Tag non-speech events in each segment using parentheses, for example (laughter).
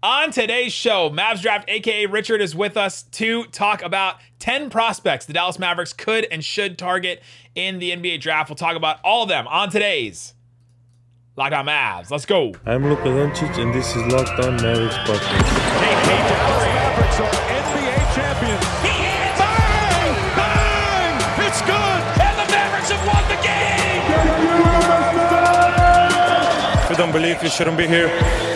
On today's show, Mavs Draft, aka Richard, is with us to talk about 10 prospects the Dallas Mavericks could and should target in the NBA draft. We'll talk about all of them on today's Locked On Mavs. Let's go. I'm Luka Doncic, and this is Locked On Mavericks podcast. Hey, hey, Dallas Mavericks are NBA champions. He hits! Bang! Bang! It's good! And the Mavericks have won the game! If you don't believe, you shouldn't be here.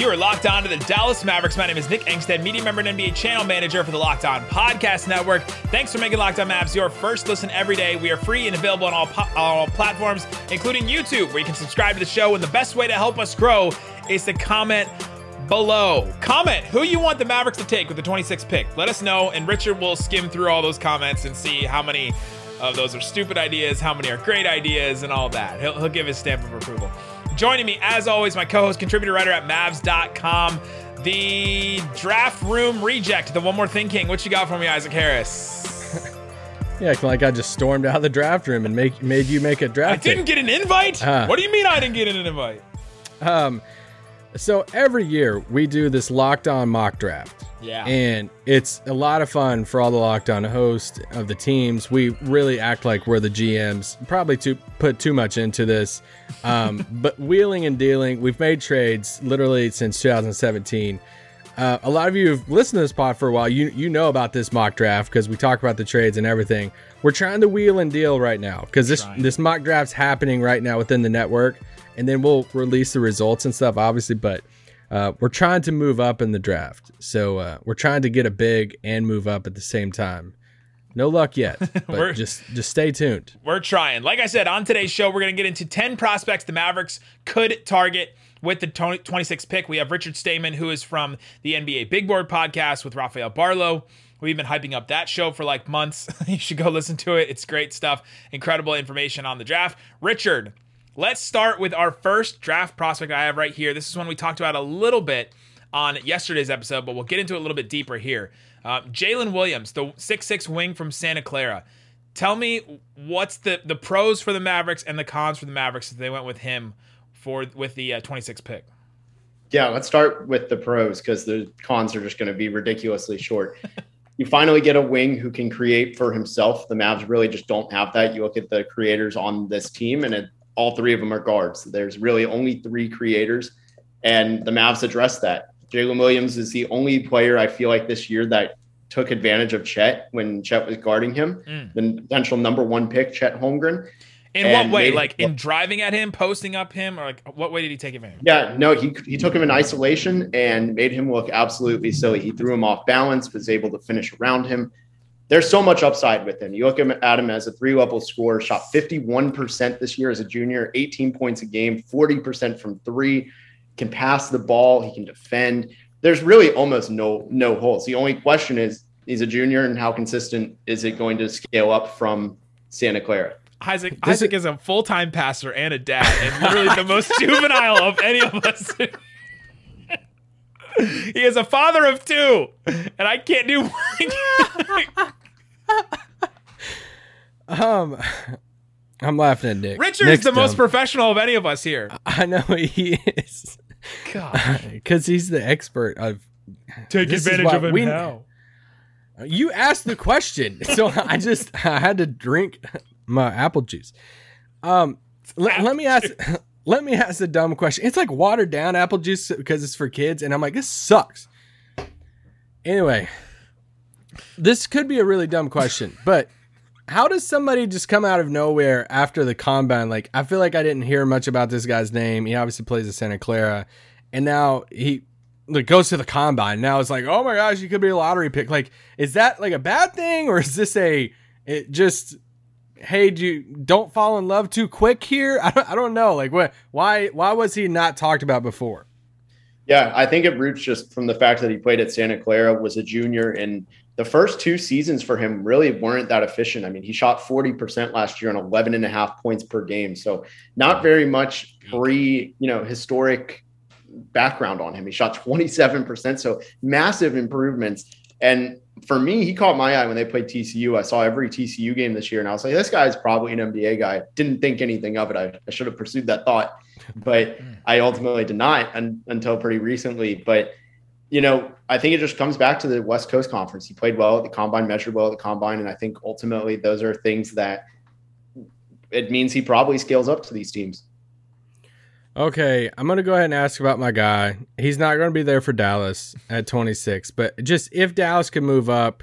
You are locked on to the Dallas Mavericks. My name is Nick Angstadt, media member and NBA channel manager for the Locked On Podcast Network. Thanks for making Locked On Mavs your first listen every day. We are free and available on all, po- all platforms, including YouTube, where you can subscribe to the show. And the best way to help us grow is to comment below. Comment who you want the Mavericks to take with the 26th pick. Let us know, and Richard will skim through all those comments and see how many of those are stupid ideas, how many are great ideas, and all that. He'll, he'll give his stamp of approval. Joining me, as always, my co host, contributor writer at Mavs.com, the draft room reject, the one more thing king. What you got for me, Isaac Harris? (laughs) Yeah, like I just stormed out of the draft room and make made you make a draft. I didn't pick. get an invite? Uh. what do you mean I didn't get an invite? Um, so every year we do this locked on mock draft. Yeah. And it's a lot of fun for all the locked on hosts of the teams. We really act like we're the GMs. Probably to put too much into this. Um, (laughs) but wheeling and dealing, we've made trades literally since 2017. Uh, a lot of you have listened to this pod for a while. You you know about this mock draft because we talk about the trades and everything. We're trying to wheel and deal right now because this Trying. this mock draft's happening right now within the network, and then we'll release the results and stuff, obviously. But uh, we're trying to move up in the draft, so uh, we're trying to get a big and move up at the same time. No luck yet, (laughs) but just just stay tuned. We're trying. Like I said, on today's show, we're going to get into 10 prospects the Mavericks could target with the 20 26th pick. We have Richard Stamen, who is from the NBA Big Board podcast with Rafael Barlow. We've been hyping up that show for like months. (laughs) you should go listen to it. It's great stuff. Incredible information on the draft. Richard, let's start with our first draft prospect I have right here. This is one we talked about a little bit on yesterday's episode, but we'll get into it a little bit deeper here. Uh, Jalen Williams, the six-six wing from Santa Clara. Tell me what's the the pros for the Mavericks and the cons for the Mavericks if they went with him for with the uh, 26th pick. Yeah, let's start with the pros because the cons are just going to be ridiculously short. (laughs) you finally get a wing who can create for himself. The Mavs really just don't have that. You look at the creators on this team, and it, all three of them are guards. There's really only three creators, and the Mavs address that. Jalen Williams is the only player I feel like this year that took advantage of Chet when Chet was guarding him, Mm. the potential number one pick, Chet Holmgren. In what way? Like in driving at him, posting up him, or like what way did he take advantage? Yeah, no, he he took him in isolation and made him look absolutely silly. He threw him off balance, was able to finish around him. There's so much upside with him. You look at him as a three level scorer, shot 51% this year as a junior, 18 points a game, 40% from three, can pass the ball, he can defend. There's really almost no no holes. The only question is he's a junior and how consistent is it going to scale up from Santa Clara? Isaac This Isaac is a full time pastor and a dad, and literally the most (laughs) juvenile of any of us. (laughs) he is a father of two, and I can't do. (laughs) Um, I'm laughing at Nick. Richard's Nick's the most dumb. professional of any of us here. I know he is God, (laughs) because he's the expert of. take This advantage of him we- now. You asked the question, (laughs) so I just I had to drink my apple juice. Um, let, let me ask. (laughs) Let me ask a dumb question. It's like watered down apple juice because it's for kids, and I'm like, this sucks. Anyway, this could be a really dumb question, (laughs) but how does somebody just come out of nowhere after the combine? Like, I feel like I didn't hear much about this guy's name. He obviously plays at Santa Clara, and now he like goes to the combine. Now it's like, oh my gosh, you could be a lottery pick. Like, is that like a bad thing, or is this a it just hey, do you don't fall in love too quick here? (laughs) I don't, I don't know. Like, what? Why? Why was he not talked about before? Yeah, I think it roots just from the fact that he played at Santa Clara, was a junior, and the first two seasons for him really weren't that efficient. I mean, he shot 40% last year on 11 and a half points per game. So not very much pre, you know, historic background on him. He shot 27%. So massive improvements. And for me, he caught my eye when they played TCU. I saw every TCU game this year, and I was like, this guy's probably an NBA guy. Didn't think anything of it. I, I should have pursued that thought, but hmm. I ultimately did not un, until pretty recently. But you know, I think it just comes back to the West Coast Conference. He played well at the combine, measured well at the combine, and I think ultimately those are things that it means he probably scales up to these teams. Okay, I'm gonna go ahead and ask about my guy. He's not gonna be there for Dallas at 26, but just if Dallas can move up,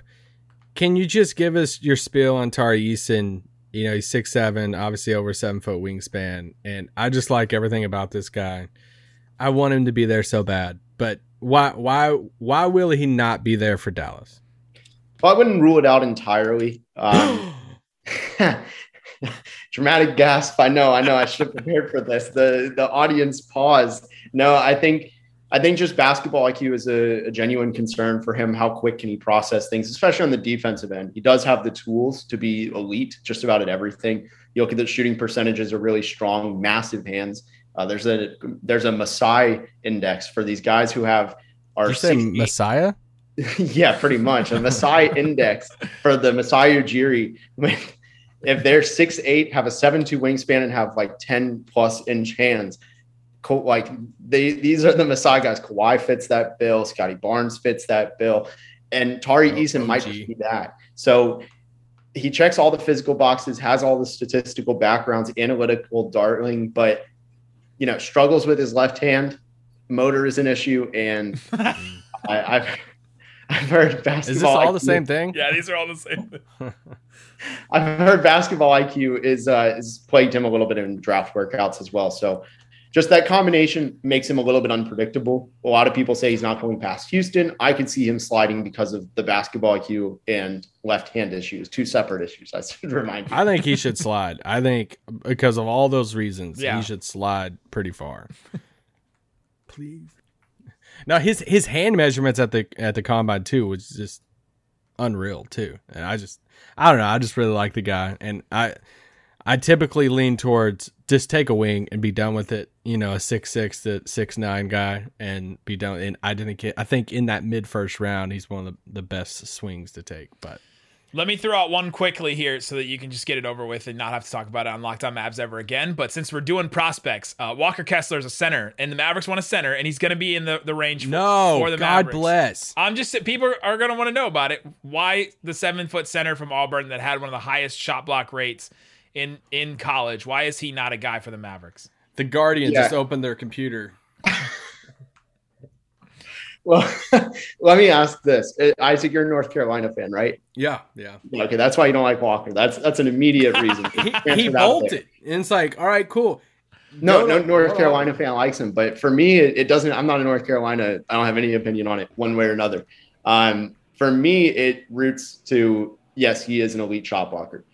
can you just give us your spiel on Tari Eason? You know, he's six seven, obviously over seven foot wingspan, and I just like everything about this guy. I want him to be there so bad, but why why why will he not be there for Dallas? Well, I wouldn't rule it out entirely. Um, (gasps) (laughs) dramatic gasp. I know, I know. I should have prepared for this. The the audience paused. No, I think I think just basketball IQ is a, a, genuine concern for him. How quick can he process things, especially on the defensive end? He does have the tools to be elite just about at everything. You look at the shooting percentages are really strong, massive hands. Uh, there's a there's a Masai index for these guys who have are you Messiah. yeah, pretty much a Masai (laughs) index for the Masai Ujiri. (laughs) if they're six eight, have a seven two wingspan, and have like ten plus inch hands, like they these are the Masai guys. Kawhi fits that bill. Scottie Barnes fits that bill, and Tari oh, Eason might just be that. So he checks all the physical boxes, has all the statistical backgrounds, analytical darling, but you know, struggles with his left hand. Motor is an issue, and (laughs) I, have I've heard basketball. Is this all IQ. the same thing? Yeah, these are all the same. (laughs) I've heard basketball IQ is uh, is plagued him a little bit in draft workouts as well. So just that combination makes him a little bit unpredictable. A lot of people say he's not going past Houston. I could see him sliding because of the basketball IQ and left hand issues, two separate issues. I should remind you. I think he should slide. I think because of all those reasons, yeah. he should slide pretty far. Please. Now his his hand measurements at the at the combine too was just unreal too, and I just I don't know. I just really like the guy, and I I typically lean towards just take a wing and be done with it. You know, a six six to six nine guy and be done. And I didn't get. I think in that mid first round, he's one of the, the best swings to take. But let me throw out one quickly here so that you can just get it over with and not have to talk about it on Locked On Mavs ever again. But since we're doing prospects, uh, Walker Kessler is a center, and the Mavericks want a center, and he's going to be in the, the range for, no, for the God Mavericks. bless. I'm just people are going to want to know about it. Why the seven foot center from Auburn that had one of the highest shot block rates in in college. Why is he not a guy for the Mavericks? The Guardian yeah. just opened their computer. (laughs) well, (laughs) let me ask this, uh, Isaac. You're a North Carolina fan, right? Yeah, yeah. Okay, that's why you don't like Walker. That's that's an immediate (laughs) reason. he, he bolted, and it's like, all right, cool. No, no, North Carolina fan likes him, but for me, it, it, doesn't. I'm not a North Carolina. I don't have any opinion on it, one way or another. Um, for me, it roots to yes, he is an elite shot blocker.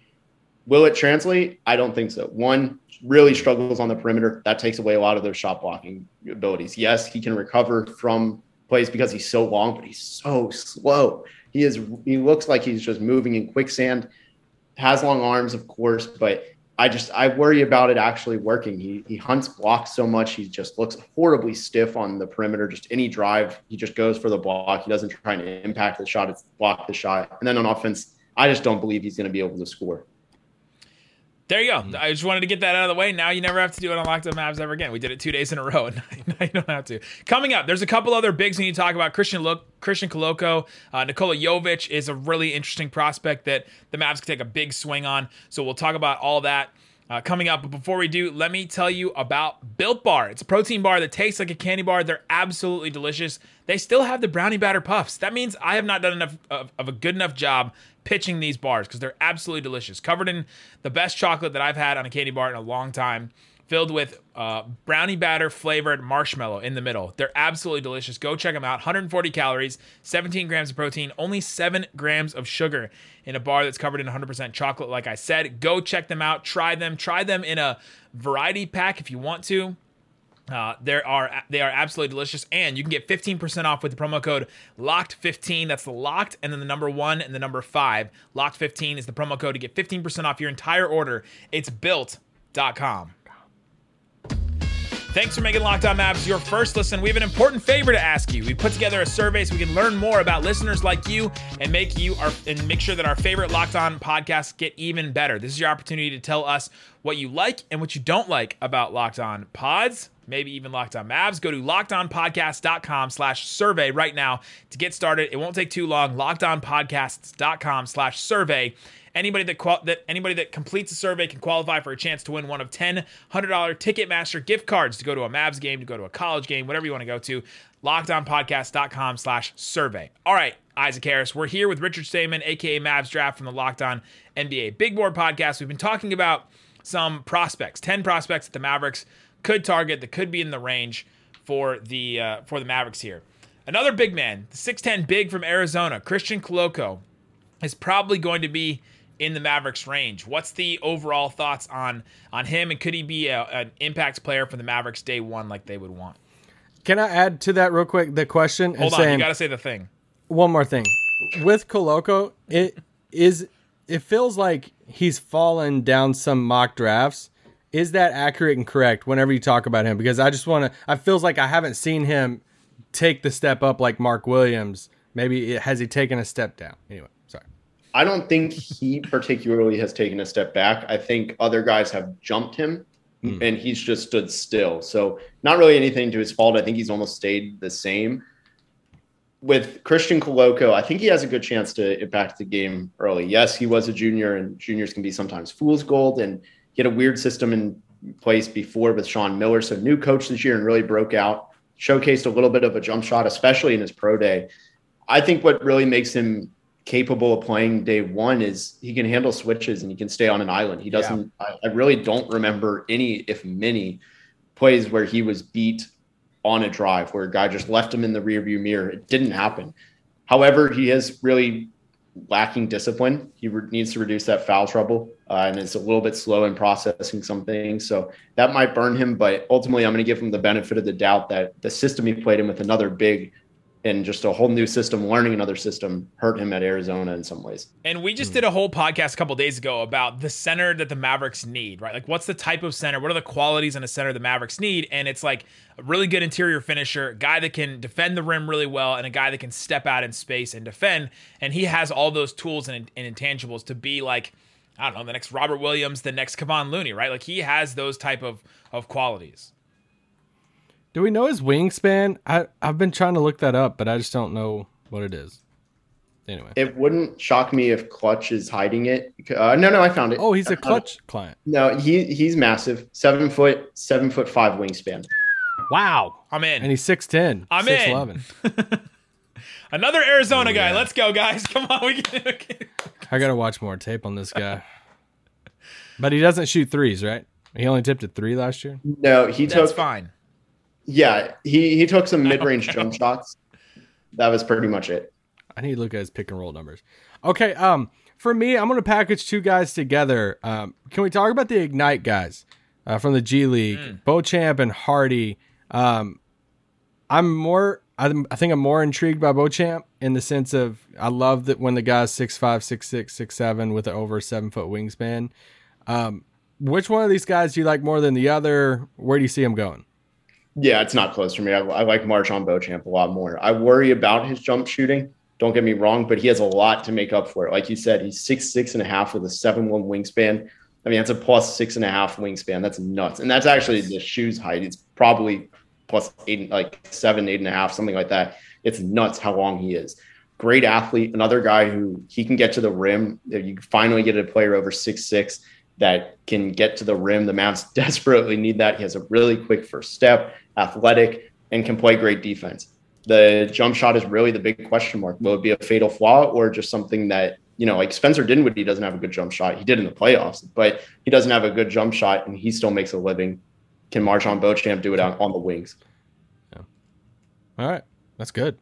Will it translate? I don't think so. One really struggles on the perimeter. That takes away a lot of their shot blocking abilities. Yes, he can recover from plays because he's so long, but he's so slow. He is he looks like he's just moving in quicksand. Has long arms, of course, but I just I worry about it actually working. He he hunts blocks so much. He just looks horribly stiff on the perimeter. Just any drive, he just goes for the block. He doesn't try to impact the shot. It's block the shot. And then on offense, I just don't believe he's going to be able to score. There you go. Mm-hmm. I just wanted to get that out of the way. Now you never have to do it on Locked On Mavs ever again. We did it two days in a row, (laughs) and now you don't have to. Coming up, there's a couple other bigs we need to talk about. Christian Look, Christian Koloko, uh, Nikola Jovic is a really interesting prospect that the Mavs could take a big swing on. So we'll talk about all that. Uh, coming up, but before we do, let me tell you about Built Bar. It's a protein bar that tastes like a candy bar. They're absolutely delicious. They still have the brownie batter puffs. That means I have not done enough of, of a good enough job pitching these bars because they're absolutely delicious. Covered in the best chocolate that I've had on a candy bar in a long time. Filled with uh, brownie batter flavored marshmallow in the middle. They're absolutely delicious. Go check them out. 140 calories, 17 grams of protein, only 7 grams of sugar in a bar that's covered in 100% chocolate. Like I said, go check them out. Try them. Try them in a variety pack if you want to. Uh, there are they are absolutely delicious, and you can get 15% off with the promo code Locked15. That's the Locked, and then the number one and the number five. Locked15 is the promo code to get 15% off your entire order. It's built.com. Thanks for making Locked On Mavs your first listen. We have an important favor to ask you. We put together a survey so we can learn more about listeners like you and make you our and make sure that our favorite Locked On podcasts get even better. This is your opportunity to tell us what you like and what you don't like about Locked On Pods maybe even Locked On Mavs. Go to lockedonpodcast.com slash survey right now to get started. It won't take too long. Lockedonpodcasts.com slash survey. Anybody that qual- that anybody that completes the survey can qualify for a chance to win one of 10 $100 Ticketmaster gift cards to go to a Mavs game, to go to a college game, whatever you want to go to. LockedOnPodcast.com slash survey. All right, Isaac Harris. We're here with Richard Stayman, aka Mavs Draft from the Locked On NBA Big Board Podcast. We've been talking about some prospects, 10 prospects that the Mavericks could target that could be in the range for the uh, for the Mavericks here. Another big man, the 6'10 big from Arizona, Christian Koloko, is probably going to be in the Mavericks range. What's the overall thoughts on on him, and could he be a, an impact player for the Mavericks day one like they would want? Can I add to that real quick the question? Hold on, saying, you got to say the thing. One more thing with Koloko, it is it feels like he's fallen down some mock drafts. Is that accurate and correct whenever you talk about him? Because I just want to. I feels like I haven't seen him take the step up like Mark Williams. Maybe it, has he taken a step down? Anyway. I don't think he particularly has taken a step back. I think other guys have jumped him mm. and he's just stood still. So, not really anything to his fault. I think he's almost stayed the same. With Christian Koloko, I think he has a good chance to impact the game early. Yes, he was a junior, and juniors can be sometimes fool's gold. And he had a weird system in place before with Sean Miller. So, new coach this year and really broke out, showcased a little bit of a jump shot, especially in his pro day. I think what really makes him capable of playing day one is he can handle switches and he can stay on an island. He doesn't, yeah. I, I, really don't remember any, if many, plays where he was beat on a drive where a guy just left him in the rearview mirror. It didn't happen. However, he is really lacking discipline. He re- needs to reduce that foul trouble uh, and it's a little bit slow in processing some things. So that might burn him, but ultimately, I'm going to give him the benefit of the doubt that the system he played in with another big and just a whole new system, learning another system, hurt him at Arizona in some ways. And we just hmm. did a whole podcast a couple days ago about the center that the Mavericks need, right? Like, what's the type of center? What are the qualities in a center the Mavericks need? And it's like a really good interior finisher, guy that can defend the rim really well, and a guy that can step out in space and defend. And he has all those tools and, and intangibles to be like, I don't know, the next Robert Williams, the next Kevon Looney, right? Like, he has those type of of qualities. Do we know his wingspan? I I've been trying to look that up, but I just don't know what it is. Anyway, it wouldn't shock me if Klutch is hiding it. Uh, no, no, I found it. Oh, he's a Klutch uh, client. No, he he's massive. Seven foot, seven foot five wingspan. Wow, I'm in. And he's six ten. I'm 6'11". in. (laughs) Another Arizona oh, guy. Yeah. Let's go, guys. (laughs) Come on, we can. I gotta watch more tape on this guy. but he doesn't shoot threes, right? He only tipped at three last year. No, he That's took fine. Yeah, he he took some (laughs) mid range jump shots. That was pretty much it. I need to look at his pick and roll numbers. Okay, um, for me, I'm gonna package two guys together. Um, can we talk about the Ignite guys uh, from the G League, mm. Beauchamp and Hardy? Um, I'm more. I'm, I think I'm more intrigued by Beauchamp in the sense of I love that when the guy's six five, six six, six seven with an over seven foot wingspan. Um, which one of these guys do you like more than the other? Where do you see him going? Yeah, it's not close for me. I, I like MarJon Beauchamp a lot more. I worry about his jump shooting. Don't get me wrong, but he has a lot to make up for it. Like you said, he's six six and a half with a seven one wingspan. I mean, that's a plus six and a half wingspan. That's nuts, and that's actually the shoes height. It's probably plus eight, like seven, eight and a half, something like that. It's nuts how long he is. Great athlete, another guy who he can get to the rim. You finally get a player over six six that can get to the rim. The Mavs (laughs) desperately need that. He has a really quick first step athletic, and can play great defense. The jump shot is really the big question mark. Will it be a fatal flaw or just something that, you know, like Spencer Dinwiddie doesn't have a good jump shot. He did in the playoffs, but he doesn't have a good jump shot and he still makes a living. Can MarJon Beauchamp do it on, on the wings? Yeah. All right. That's good.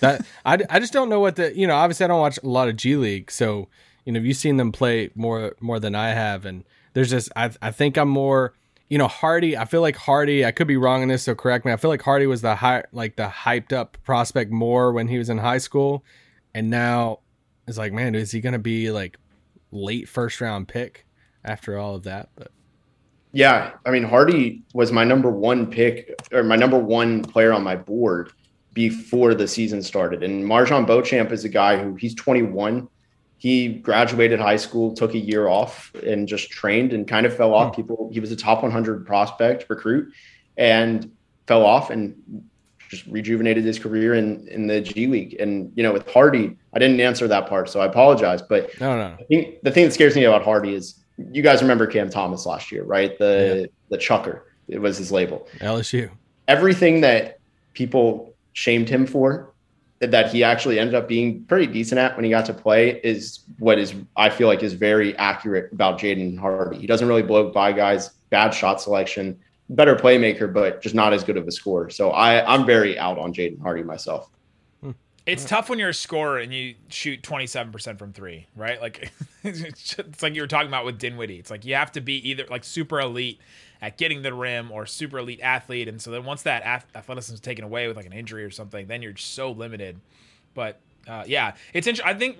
That (laughs) I, I just don't know what the you know obviously I don't watch a lot of G League so you know you've seen them play more more than I have and there's just I I think I'm more you know, Hardy, I feel like Hardy, I could be wrong in this, so correct me. I feel like Hardy was the high, like the hyped up prospect more when he was in high school. And now it's like, man, is he to be like late first round pick after all of that? But Yeah, I mean Hardy was my number one pick or my number one player on my board before the season started. And MarJon Beauchamp is a guy who he's 21. He graduated high school, took a year off, and just trained and kind of fell off. Hmm. People, he was a top 100 prospect recruit, and fell off and just rejuvenated his career in in the G League. And you know, with Hardy, I didn't answer that part, so I apologize. But No, no. I think the thing that scares me about Hardy is you guys remember Cam Thomas last year, right? The the chucker. It was his label. LSU. Everything that people shamed him for that he actually ended up being pretty decent at when he got to play is what is I feel like is very accurate about Jaden Hardy. He doesn't really blow by guys, bad shot selection, better playmaker, but just not as good of a scorer. So I, I'm very out on Jaden Hardy myself. Hmm. It's tough when you're a scorer and you shoot 27% from three, right? Like (laughs) it's it's like you were talking about with Dinwiddie. It's like you have to be either like super elite at getting the rim or super elite athlete. And so then once that athleticism is taken away with like an injury or something, then you're so limited. But uh, yeah, it's interesting. I think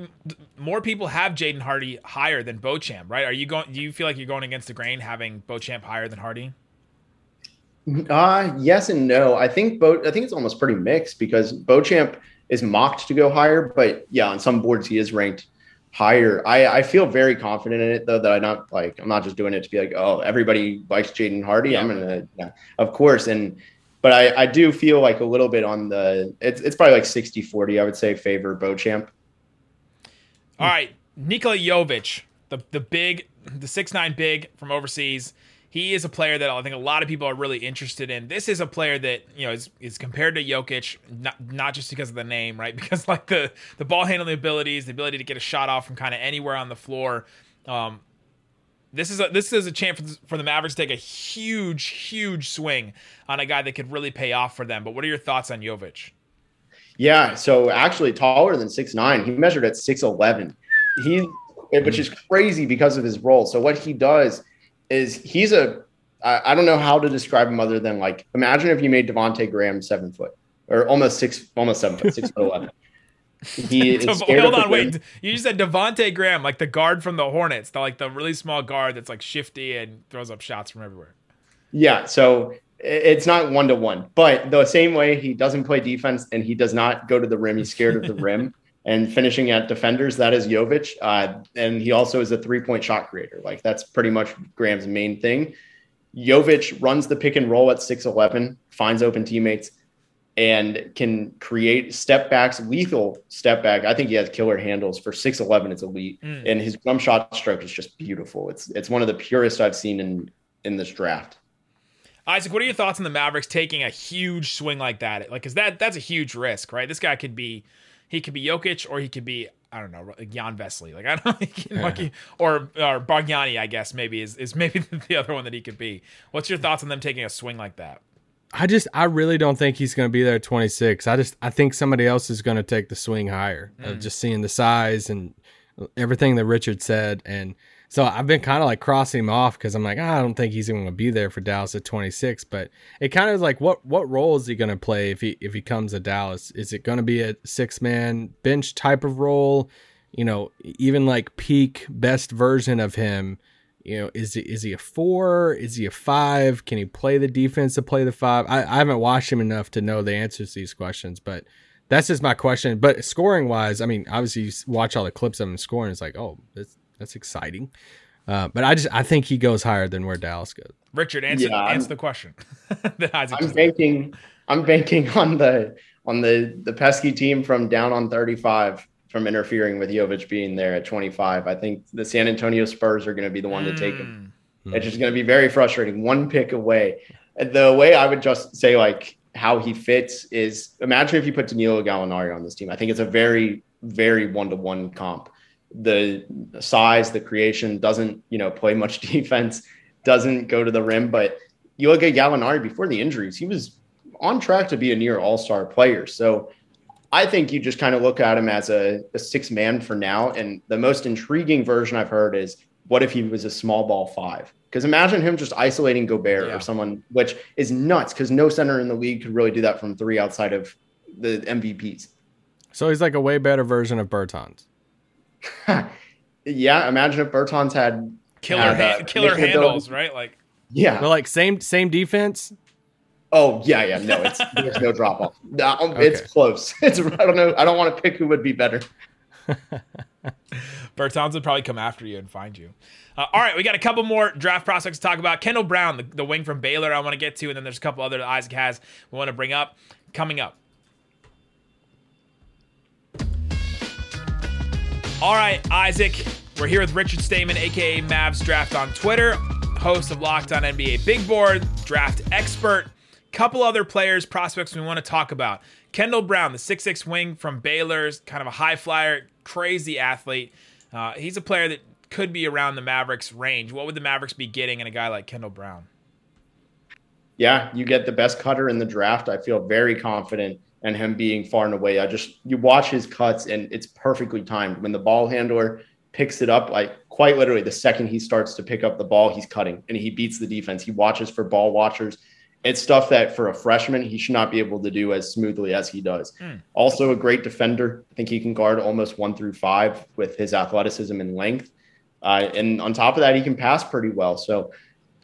more people have Jaden Hardy higher than Beauchamp, right? Are you going? Do you feel like you're going against the grain having Beauchamp higher than Hardy? Uh yes and no. I think Bo I think it's almost pretty mixed because Beauchamp is mocked to go higher, but yeah, on some boards he is ranked higher. I, I feel very confident in it though that I'm not like I'm not just doing it to be like, oh, everybody likes Jaden Hardy. I'm gonna yeah, of course. And but I, I do feel like a little bit on the it's it's probably like 60 40, I would say, favor Beauchamp. All right, Nikola Jovic, the the big, the six nine big from overseas. He is a player that I think a lot of people are really interested in. This is a player that you know is, is compared to Jokic, not not just because of the name, right? (laughs) Because like the the ball handling abilities, the ability to get a shot off from kind of anywhere on the floor. Um, this is a this is a chance for, the Mavericks to take a huge, huge swing on a guy that could really pay off for them. But what are your thoughts on Jovic? Yeah, so actually taller than six nine. He measured at six eleven. He, which is crazy because of his role. So what he does is he's a. I I don't know how to describe him other than like imagine if you made Devonte Graham seven foot or almost six, almost seven foot, six foot eleven. (laughs) He is scared Hold on, wait. You just said Devonte Graham, like the guard from the Hornets, the like the really small guard that's like shifty and throws up shots from everywhere. Yeah, so it's not one to one, but the same way he doesn't play defense and he does not go to the rim. He's scared of the (laughs) rim and finishing at defenders. That is Jovic, uh, and he also is a three point shot creator. Like that's pretty much Graham's main thing. Jovic runs the pick and roll at six eleven, finds open teammates, and can create step backs, lethal step back. I think he has killer handles for six eleven. It's elite, Mm. and his jump shot stroke is just beautiful. It's it's one of the purest I've seen in in this draft. Isaac, what are your thoughts on the Mavericks taking a huge swing like that? Like, is that that's a huge risk, right? This guy could be, he could be Jokic or he could be, I don't know, like Jan Vesely. like I don't (laughs) know, like or or Bargnani, I guess maybe is is (laughs) maybe the other one that he could be. What's your thoughts on them taking a swing like that? I just I really don't think he's going to be there at 26. I just I think somebody else is going to take the swing higher. Of mm. just seeing the size and everything that Richard said and so I've been kind of like crossing him off because I'm like "Ah, I don't think he's even going to be there for Dallas at 26. But it kind of is like what what role is he going to play if he if he comes to Dallas? Is it going to be a six man bench type of role? You know, even like peak best version of him you know, is he, is he a four? Is he a five? Can he play the defense to play the five? I, I haven't watched him enough to know the answers to these questions, but that's just my question. But scoring wise, I mean, obviously you watch all the clips of him scoring. It's like, oh, that's that's exciting. Uh, but I just I think he goes higher than where Dallas goes. Richard, answer Yeah, answer the question. (laughs) Isaac I'm banking. I'm banking on the on the the pesky team from down on 35 from interfering with Jovic being there at 25. I think the San Antonio Spurs are going to be the one to take him. Mm. It's just going to be very frustrating. One pick away. The way I would just say like how he fits is imagine if you put Danilo Gallinari on this team. I think it's a very very one to one comp. The size, the creation doesn't you know play much (laughs) defense, doesn't go to the rim. But you look at Gallinari before the injuries, he was on track to be a near all star player. So I think you just kind of look at him as a, a six man for now. And the most intriguing version I've heard is what if he was a small ball five? Because imagine him just isolating Gobert Yeah. or someone, which is nuts because no center in the league could really do that from three outside of the MVPs. So he's like a way better version of Bertans. (laughs) yeah, imagine if Bertans had killer Yeah, hand, the- killer the ability- handles, right? Like Yeah. But like same same defense. Oh yeah, yeah. No, it's (laughs) there's no drop off. No, um, It's close. (laughs) It's I don't know. I don't want to pick who would be better. Bertans would probably come after you and find you. Uh, all right, we got a couple more draft prospects to talk about. Kendall Brown, the, the wing from Baylor, I want to get to, and then there's a couple other that Isaac has we want to bring up coming up. All right, Isaac, we're here with Richard Stamen, aka Mavs Draft on Twitter, host of Locked On NBA Big Board, draft expert. Couple other players, prospects we want to talk about. Kendall Brown, the 6'6 wing from Baylor's, kind of a high flyer, crazy athlete. Uh, he's a player that could be around the Mavericks range. What would the Mavericks be getting in a guy like Kendall Brown? Yeah, you get the best cutter in the draft. I feel very confident in him being far and away. I just you watch his cuts and it's perfectly timed. When the ball handler picks it up, like quite literally the second he starts to pick up the ball, he's cutting and he beats the defense. He watches for ball watchers. It's stuff that for a freshman he should not be able to do as smoothly as he does. Also a great defender. I think he can guard almost one through five with his athleticism and length. Uh, and on top of that, he can pass pretty well. So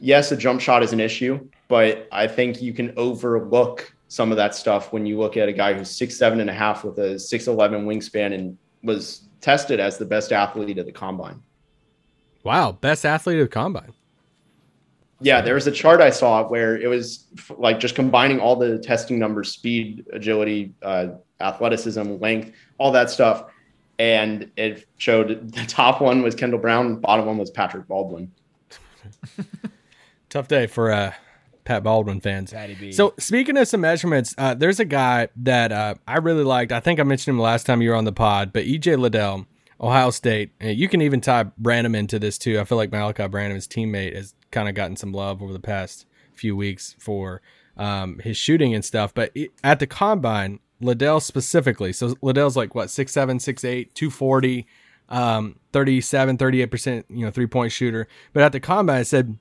yes, a jump shot is an issue, but I think you can overlook some of that stuff when you look at a guy who's six seven and a half with a six eleven wingspan and was tested as the best athlete at the combine. Wow, best athlete of the combine. Yeah, there was a chart I saw where it was like just combining all the testing numbers, speed, agility, uh, athleticism, length, all that stuff. And it showed (laughs) the top one was Kendall Brown, bottom one was Patrick Baldwin. (laughs) Tough day for uh, Pat Baldwin fans. So speaking of some measurements, uh, there's a guy that uh, I really liked. I think I mentioned him last time you were on the pod, but EJ Liddell, Ohio State. And you can even tie Branham into this too. I feel like Malachi Branham, his teammate, has kind of gotten some love over the past few weeks for um, his shooting and stuff. But at the combine, Liddell specifically, so Liddell's like what six seven, six eight, two forty, um, 37, 38 percent, you know, three point shooter. But at the combine, it said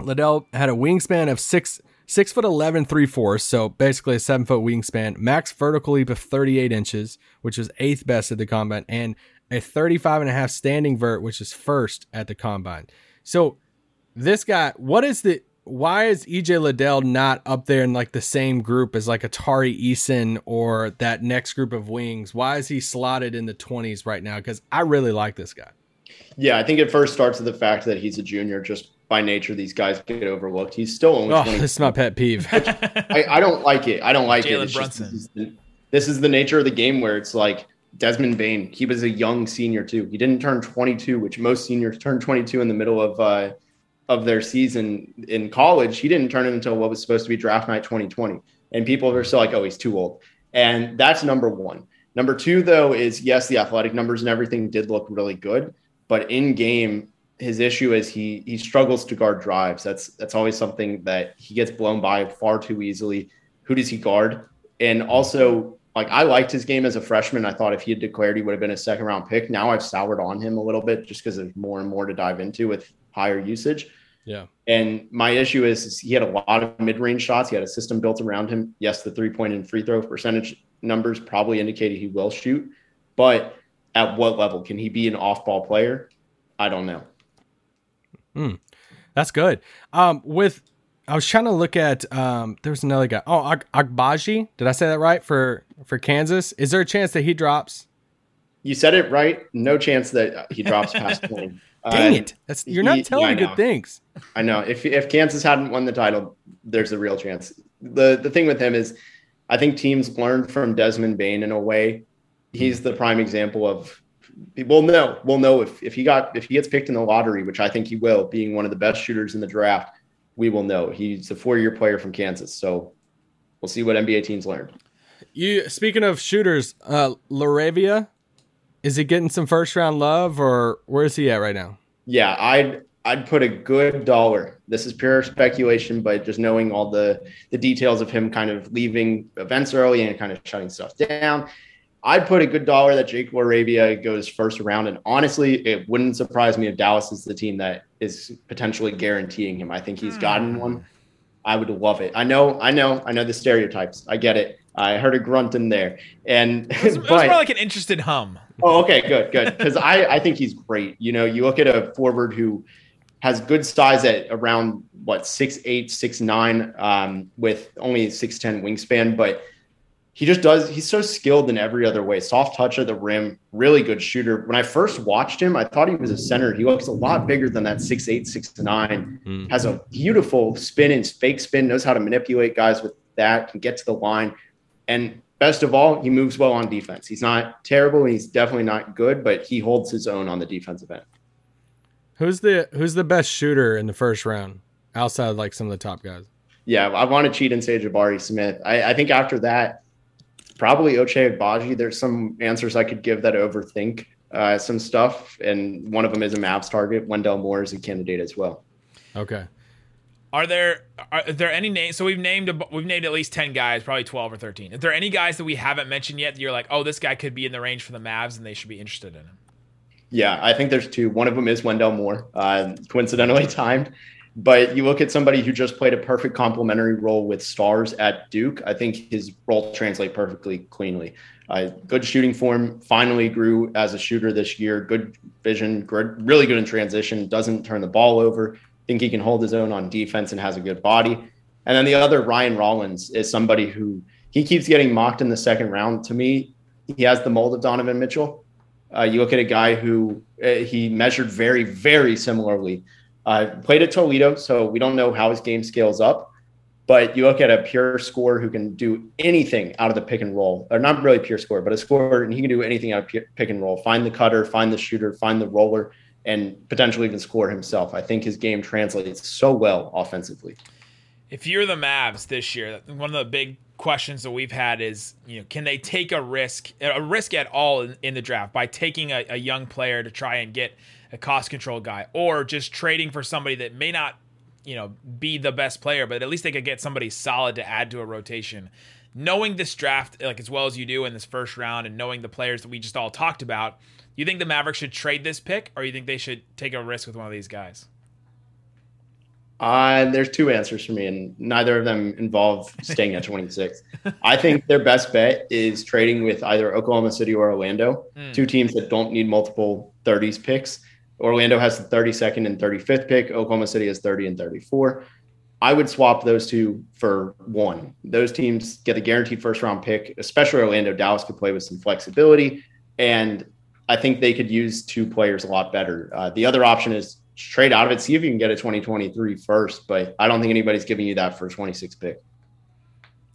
Liddell had a wingspan of six six foot eleven three fourths, so basically a seven foot wingspan, max vertical leap of 38 inches, which was eighth best at the combine, and a 35 and a half standing vert, which is first at the combine. So this guy, what is the why is EJ Liddell not up there in like the same group as like Atari Eason or that next group of wings? Why is he slotted in the 20s right now? Because I really like this guy. Yeah, I think it first starts with the fact that he's a junior. Just by nature, these guys get overlooked. He's still only Oh, 20. this is my pet peeve. (laughs) I, I don't like it. I don't like Jalen it. It's just- this, is the, this is the nature of the game where it's like Desmond Bane. He was a young senior too. He didn't turn 22, which most seniors turn 22 in the middle of uh, of their season in college. He didn't turn it until what was supposed to be draft night 2020, and people are still like, "Oh, he's too old." And that's number one. Number two, though, is yes, the athletic numbers and everything did look really good, but in game, his issue is he he struggles to guard drives. That's that's always something that he gets blown by far too easily. Who does he guard? And also, like I liked his game as a freshman. I thought if he had declared he would have been a second round pick. Now I've soured on him a little bit just because there's more and more to dive into with higher usage. yeah. And my issue is, is he had a lot of mid range shots. He had a system built around him. Yes, the three point and free throw percentage numbers probably indicated he will shoot, but at what level can he be an off ball player? I don't know. That's good. Um, with I was trying to look at um, there's another guy. Oh, Agbaji. Did I say that right for for Kansas? Is there a chance that he drops? You said it right. No chance that he drops past (laughs) 20. Dang Uh, it! That's you're not he- telling yeah, me I know. good things. I know if if Kansas hadn't won the title, there's a real chance. the The thing with him is, I think teams learned from Desmond Bane in a way. He's the prime example of. We'll know. We'll know if if he got if he gets picked in the lottery, which I think he will, being one of the best shooters in the draft. We will know. He's a four year player from Kansas, so we'll see what NBA teams learn. You speaking of shooters, uh, LaRavia, is he getting some first round love or where is he at right now? Yeah, I'd I'd put a good dollar. This is pure speculation, but just knowing all the the details of him kind of leaving events early and kind of shutting stuff down, I'd put a good dollar that Jake LaRavia goes first round. And honestly, it wouldn't surprise me if Dallas is the team that is potentially guaranteeing him. I think he's gotten one. I would love it. I know, I know, I know the stereotypes. I get it. I heard a grunt in there, and It was, it was (laughs) more like an interested hum. Oh, okay, good, good. Because I, I think he's great. You know, you look at a forward who has good size at around what six eight, six nine, um, with only six ten wingspan, but he just does. He's so skilled in every other way. Soft touch at the rim, really good shooter. When I first watched him, I thought he was a center. He looks a lot bigger than that six eight, six nine. Mm. Has a beautiful spin and fake spin. Knows how to manipulate guys with that. Can get to the line, and best of all, he moves well on defense. He's not terrible. He's definitely not good, but he holds his own on the defensive end. Who's the who's the best shooter in the first round outside of like some of the top guys? Yeah, I want to cheat and say Jabari Smith. I, I think after that, probably Ochai Agbaji. There's some answers I could give that overthink uh, some stuff, and one of them is a Mavs target. Wendell Moore is a candidate as well. Okay. Are there are there any names? So we've named a, we've named at least ten guys, probably twelve or thirteen. Is there any guys that we haven't mentioned yet that you're like, oh, this guy could be in the range for the Mavs and they should be interested in him? Yeah, I think there's two. One of them is Wendell Moore, uh, coincidentally (laughs) timed. But you look at somebody who just played a perfect complementary role with stars at Duke. I think his role translate perfectly cleanly. Uh, good shooting form. Finally grew as a shooter this year. Good vision. Good, really good in transition. Doesn't turn the ball over. Think he can hold his own on defense and has a good body. And then the other Ryan Rollins is somebody who he keeps getting mocked in the second round. To me, he has the mold of Donovan Mitchell. Uh, you look at a guy who uh, he measured very, very similarly uh, played at Toledo, so we don't know how his game scales up. But you look at a pure scorer who can do anything out of the pick and roll, or not really pure scorer, but a scorer, and he can do anything out of pick and roll. Find the cutter, find the shooter, find the roller, and potentially even score himself. I think his game translates so well offensively. If you're the Mavs this year, one of the big questions that we've had is, you know, can they take a risk, a risk at all in, in the draft by taking a, a young player to try and get a cost control guy, or just trading for somebody that may not, you know, be the best player, but at least they could get somebody solid to add to a rotation. Knowing this draft like as well as you do in this first round, and knowing the players that we just all talked about, do you think the Mavericks should trade this pick, or you think they should take a risk with one of these guys? Uh, there's two answers for me, and neither of them involve staying at 26. (laughs) I think their best bet is trading with either Oklahoma City or Orlando, mm. two teams that don't need multiple 30s picks. Orlando has the 32nd and 35th pick. Oklahoma City has 30 and 34. I would swap those two for one. Those teams get a guaranteed first round pick, especially Orlando. Dallas could play with some flexibility. And I think they could use two players a lot better. Uh, the other option is trade out of it, see if you can get a 2023 first. But I don't think anybody's giving you that for a 26 pick.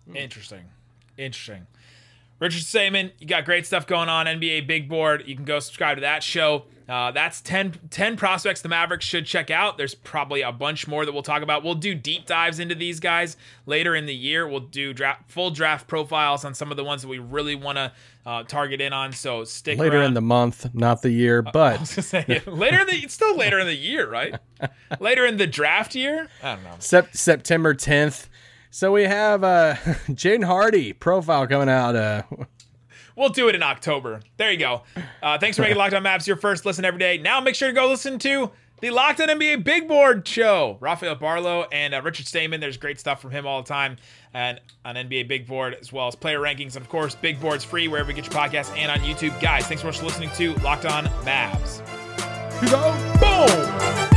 Hmm. Interesting. Interesting. Richard Stayman, you got great stuff going on, NBA Big Board. You can go subscribe to that show. Uh, that's 10, 10 prospects the Mavericks should check out. There's probably a bunch more that we'll talk about. We'll do deep dives into these guys later in the year. We'll do draft, full draft profiles on some of the ones that we really want to uh, target in on. So stick later around. in the month, not the year, (laughs) but uh, say, later in the it's still later in the year, right? (laughs) later in the draft year. I don't know. Sep- September 10th. So we have uh, (laughs) Jaden Hardy profile coming out. Uh, We'll do it in October. There you go. Uh, thanks for making (laughs) Locked On Mavs your first listen every day. Now make sure to go listen to the Locked On NBA Big Board Show. Rafael Barlow and uh, Richard Stamen. There's great stuff from him all the time, and on NBA Big Board as well as player rankings. And of course, Big Board's free wherever you get your podcast and on YouTube. Guys, thanks so much for listening to Locked On Mavs. Boom.